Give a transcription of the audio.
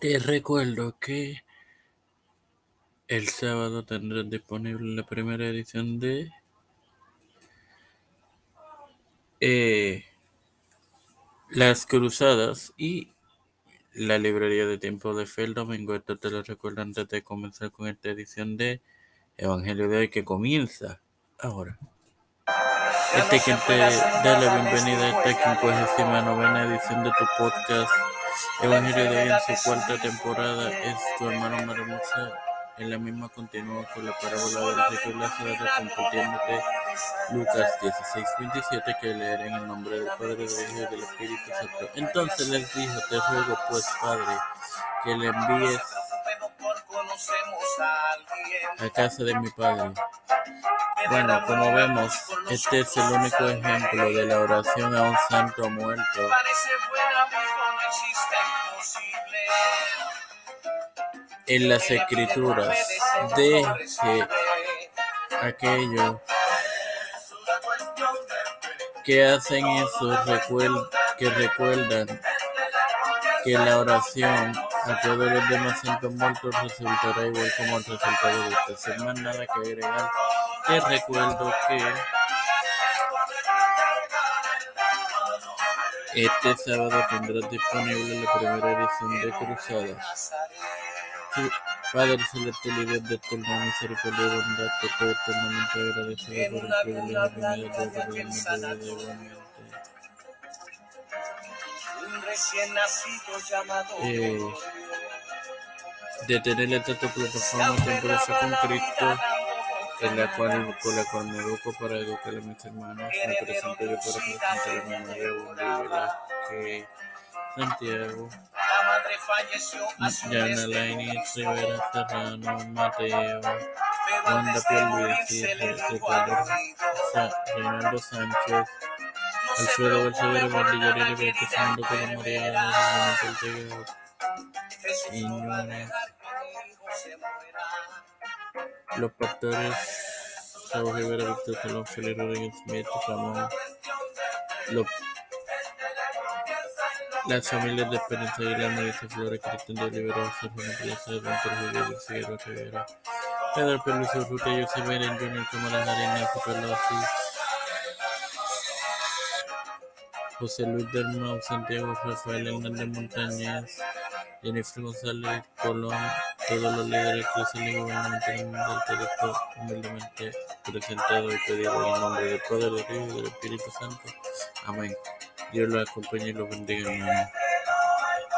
Te recuerdo que el sábado tendrás disponible la primera edición de eh, Las Cruzadas y la librería de tiempo de fe el domingo. Esto te lo recuerdo antes de comenzar con esta edición de Evangelio de hoy que comienza ahora. Este quien te da la bienvenida a esta 59 edición de tu podcast Evangelio de hoy en su cuarta temporada es tu hermano Mario En la misma continúa con la parábola del rico y Lázaro compartiéndote Lucas 16, 27 que leer en el nombre del Padre, del Hijo y del Espíritu Santo. Entonces les dijo, te ruego pues Padre, que le envíes a casa de mi Padre. Bueno, como vemos, este es el único ejemplo de la oración a un santo muerto en las escrituras. Deje aquello que hacen eso, que recuerdan que la oración a todos los demás santos muertos resultará igual como el resultado de esto. Sin más nada que agregar, te recuerdo que este sábado tendrás disponible la primera edición de Cruzadas. Padre celestial y Dios de eterna misericordia y bondad, te estoy eternamente agradecido por el privilegio que me de realmente de. Eh, de tener esta plataforma temporal con Cristo en la cual, con la cual me educo para educar a mis hermanos, me presento yo para presentar a mi madre que Santiago, Yana Laini, Rivera Serrano, Mateo, Wanda Pierluisi, Reinaldo Sánchez, Alfredo Bandillero, Liberty, Fernando Colón, María, Manuel Iñones, los pastores Raúl Rivera, Víctor Salón, Felipe Rodríguez Smith, Ramón, los, las familias de Esperanza Aguilar, Marisa Flores, Cristian de Olivera, Sergio Plaza, Don Torrijos de Figueroa Rivera, Pedro Pérez Urrutia, José Beren Jr., Cámara Arena, Pelosi, José Luis Dermau, Santiago Rafael Hernández Montañez, Jennifer González Colón, todos los líderes eclesiales y gubernamentales mundial directo humildemente presentado y pedido en el nombre del Padre, del Hijo y del Espíritu Santo. Amén. Dios los acompañe y los bendiga, hermano.